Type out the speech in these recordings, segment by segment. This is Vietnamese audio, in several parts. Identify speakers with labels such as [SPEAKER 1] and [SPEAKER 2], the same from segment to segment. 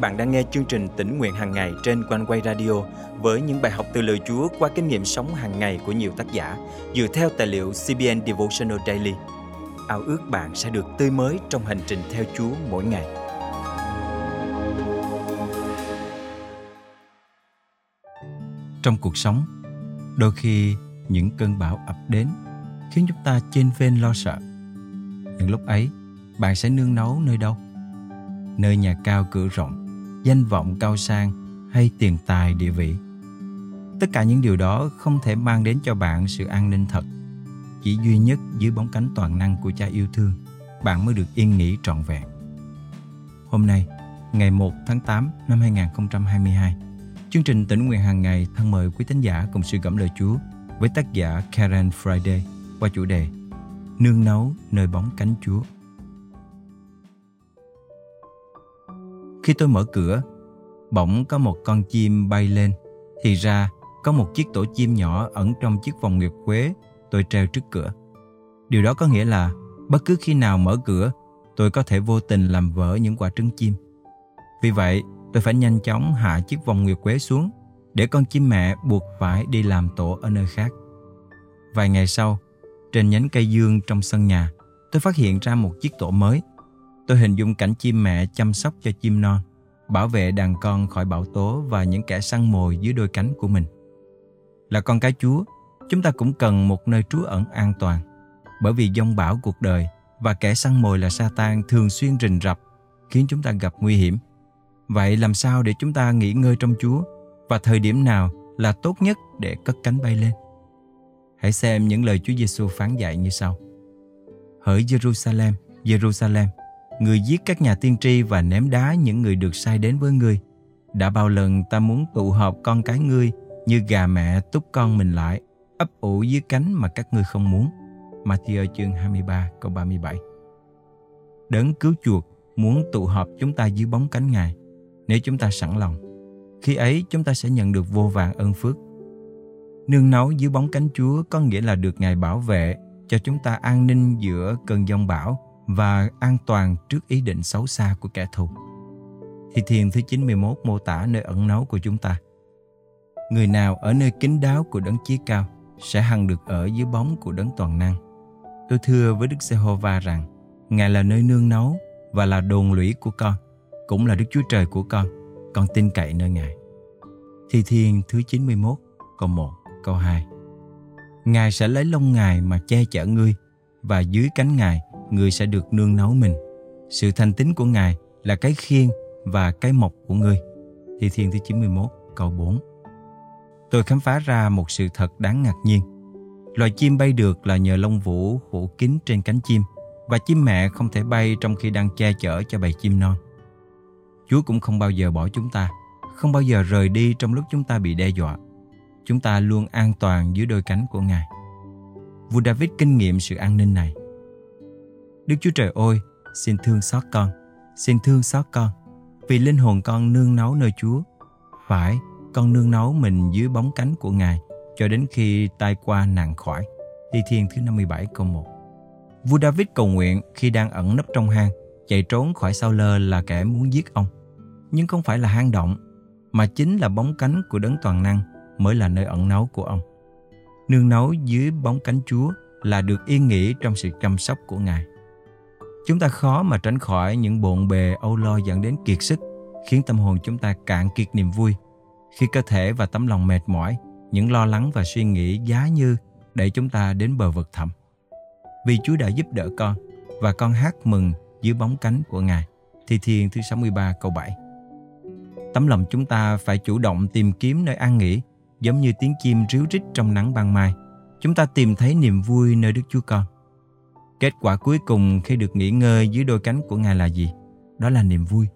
[SPEAKER 1] bạn đang nghe chương trình tỉnh nguyện hàng ngày trên quanh quay radio với những bài học từ lời Chúa qua kinh nghiệm sống hàng ngày của nhiều tác giả dựa theo tài liệu CBN Devotional Daily. Ao ước bạn sẽ được tươi mới trong hành trình theo Chúa mỗi ngày. Trong cuộc sống, đôi khi những cơn bão ập đến khiến chúng ta trên ven lo sợ. Những lúc ấy, bạn sẽ nương náu nơi đâu? Nơi nhà cao cửa rộng, danh vọng cao sang hay tiền tài địa vị. Tất cả những điều đó không thể mang đến cho bạn sự an ninh thật. Chỉ duy nhất dưới bóng cánh toàn năng của cha yêu thương, bạn mới được yên nghỉ trọn vẹn. Hôm nay, ngày 1 tháng 8 năm 2022, chương trình tỉnh nguyện hàng ngày thân mời quý thính giả cùng suy gẫm lời Chúa với tác giả Karen Friday qua chủ đề Nương nấu nơi bóng cánh Chúa. Khi tôi mở cửa, bỗng có một con chim bay lên. Thì ra, có một chiếc tổ chim nhỏ ẩn trong chiếc vòng nguyệt quế tôi treo trước cửa. Điều đó có nghĩa là bất cứ khi nào mở cửa, tôi có thể vô tình làm vỡ những quả trứng chim. Vì vậy, tôi phải nhanh chóng hạ chiếc vòng nguyệt quế xuống để con chim mẹ buộc phải đi làm tổ ở nơi khác. Vài ngày sau, trên nhánh cây dương trong sân nhà, tôi phát hiện ra một chiếc tổ mới. Tôi hình dung cảnh chim mẹ chăm sóc cho chim non, bảo vệ đàn con khỏi bão tố và những kẻ săn mồi dưới đôi cánh của mình. Là con cái Chúa, chúng ta cũng cần một nơi trú ẩn an toàn, bởi vì dông bão cuộc đời và kẻ săn mồi là Satan thường xuyên rình rập, khiến chúng ta gặp nguy hiểm. Vậy làm sao để chúng ta nghỉ ngơi trong Chúa và thời điểm nào là tốt nhất để cất cánh bay lên? Hãy xem những lời Chúa Giêsu phán dạy như sau. Hỡi Jerusalem, Jerusalem, người giết các nhà tiên tri và ném đá những người được sai đến với ngươi. Đã bao lần ta muốn tụ họp con cái ngươi như gà mẹ túc con mình lại, ấp ủ dưới cánh mà các ngươi không muốn. Matthew chương 23 câu 37 Đấng cứu chuộc muốn tụ họp chúng ta dưới bóng cánh Ngài nếu chúng ta sẵn lòng. Khi ấy chúng ta sẽ nhận được vô vàng ơn phước. Nương náu dưới bóng cánh Chúa có nghĩa là được Ngài bảo vệ cho chúng ta an ninh giữa cơn giông bão và an toàn trước ý định xấu xa của kẻ thù. Thì thiền thứ 91 mô tả nơi ẩn náu của chúng ta. Người nào ở nơi kín đáo của đấng chí cao sẽ hằng được ở dưới bóng của đấng toàn năng. Tôi thưa với Đức Giê-hô-va rằng Ngài là nơi nương náu và là đồn lũy của con, cũng là Đức Chúa Trời của con. Con tin cậy nơi Ngài. Thi Thiên thứ 91 câu 1 câu 2 Ngài sẽ lấy lông Ngài mà che chở ngươi và dưới cánh Ngài ngươi sẽ được nương náu mình. Sự thành tín của Ngài là cái khiên và cái mộc của ngươi. Thi Thiên thứ 91 câu 4 Tôi khám phá ra một sự thật đáng ngạc nhiên. Loài chim bay được là nhờ lông vũ phủ kín trên cánh chim và chim mẹ không thể bay trong khi đang che chở cho bầy chim non. Chúa cũng không bao giờ bỏ chúng ta, không bao giờ rời đi trong lúc chúng ta bị đe dọa. Chúng ta luôn an toàn dưới đôi cánh của Ngài. Vua David kinh nghiệm sự an ninh này. Đức Chúa Trời ơi, xin thương xót con, xin thương xót con, vì linh hồn con nương náu nơi Chúa. Phải, con nương náu mình dưới bóng cánh của Ngài cho đến khi tai qua nạn khỏi. Thi Thiên thứ 57 câu 1 Vua David cầu nguyện khi đang ẩn nấp trong hang, chạy trốn khỏi sao lơ là kẻ muốn giết ông. Nhưng không phải là hang động, mà chính là bóng cánh của đấng toàn năng mới là nơi ẩn náu của ông. Nương náu dưới bóng cánh Chúa là được yên nghỉ trong sự chăm sóc của Ngài. Chúng ta khó mà tránh khỏi những bộn bề âu lo dẫn đến kiệt sức, khiến tâm hồn chúng ta cạn kiệt niềm vui. Khi cơ thể và tấm lòng mệt mỏi, những lo lắng và suy nghĩ giá như để chúng ta đến bờ vực thẳm. Vì Chúa đã giúp đỡ con và con hát mừng dưới bóng cánh của Ngài. Thi Thiên thứ 63 câu 7 Tấm lòng chúng ta phải chủ động tìm kiếm nơi an nghỉ, giống như tiếng chim ríu rít trong nắng ban mai. Chúng ta tìm thấy niềm vui nơi Đức Chúa Con. Kết quả cuối cùng khi được nghỉ ngơi dưới đôi cánh của Ngài là gì? Đó là niềm vui.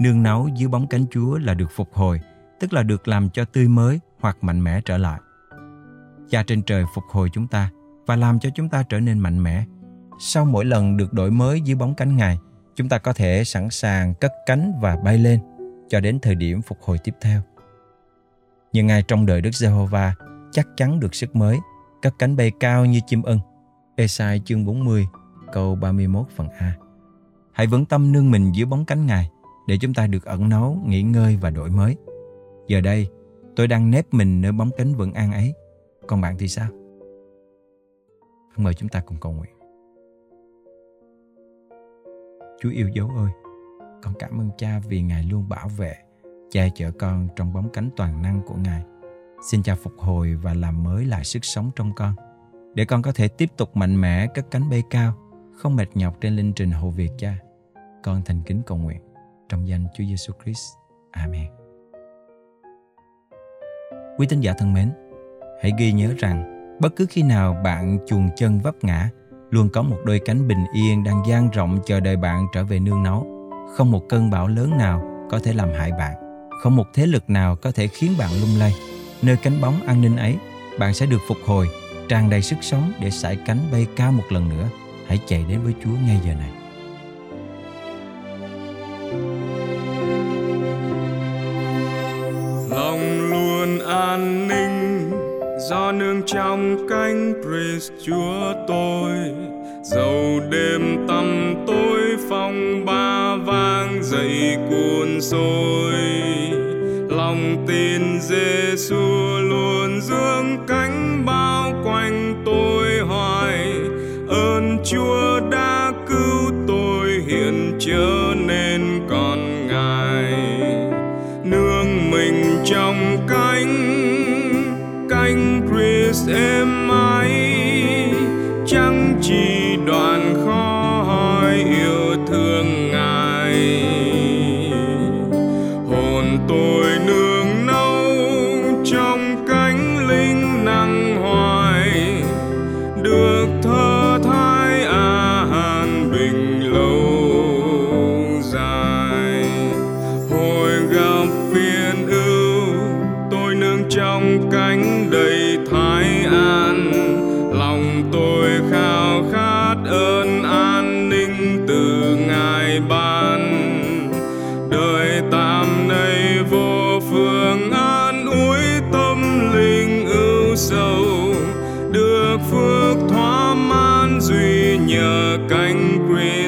[SPEAKER 1] Nương náu dưới bóng cánh Chúa là được phục hồi, tức là được làm cho tươi mới hoặc mạnh mẽ trở lại. Cha trên trời phục hồi chúng ta và làm cho chúng ta trở nên mạnh mẽ. Sau mỗi lần được đổi mới dưới bóng cánh Ngài, chúng ta có thể sẵn sàng cất cánh và bay lên cho đến thời điểm phục hồi tiếp theo. Nhưng ai trong đời Đức Giê-hô-va chắc chắn được sức mới, cất cánh bay cao như chim ưng. Esai chương 40, câu 31 phần A. Hãy vững tâm nương mình dưới bóng cánh Ngài để chúng ta được ẩn náu, nghỉ ngơi và đổi mới. Giờ đây, tôi đang nép mình nơi bóng cánh vững an ấy. Còn bạn thì sao? Mời chúng ta cùng cầu nguyện. Chúa yêu dấu ơi, con cảm ơn cha vì Ngài luôn bảo vệ, che chở con trong bóng cánh toàn năng của Ngài. Xin cha phục hồi và làm mới lại sức sống trong con, để con có thể tiếp tục mạnh mẽ cất cánh bay cao, không mệt nhọc trên linh trình hầu việc cha. Con thành kính cầu nguyện trong danh Chúa Giêsu Christ. Amen. Quý tín giả thân mến, hãy ghi nhớ rằng bất cứ khi nào bạn chuồng chân vấp ngã, luôn có một đôi cánh bình yên đang dang rộng chờ đợi bạn trở về nương náu. Không một cơn bão lớn nào có thể làm hại bạn, không một thế lực nào có thể khiến bạn lung lay. Nơi cánh bóng an ninh ấy, bạn sẽ được phục hồi, tràn đầy sức sống để sải cánh bay cao một lần nữa. Hãy chạy đến với Chúa ngay giờ này.
[SPEAKER 2] lòng luôn an ninh do nương trong cánh Christ Chúa tôi dầu đêm tăm tối phong ba vang dậy cuồn sôi lòng tin Giêsu Chúa đã nhờ cánh quyền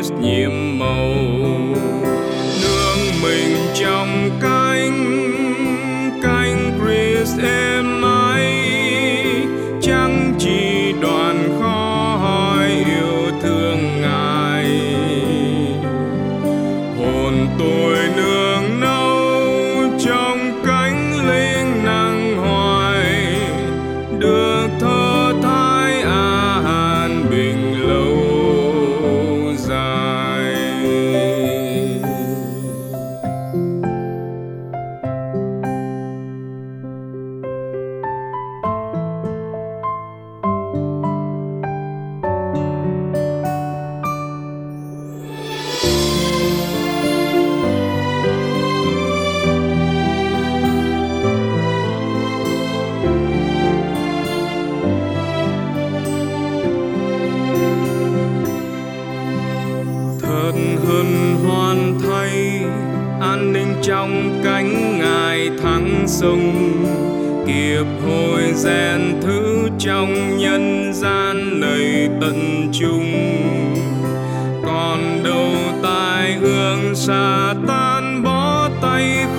[SPEAKER 2] ซาตานบ่ไต
[SPEAKER 3] ค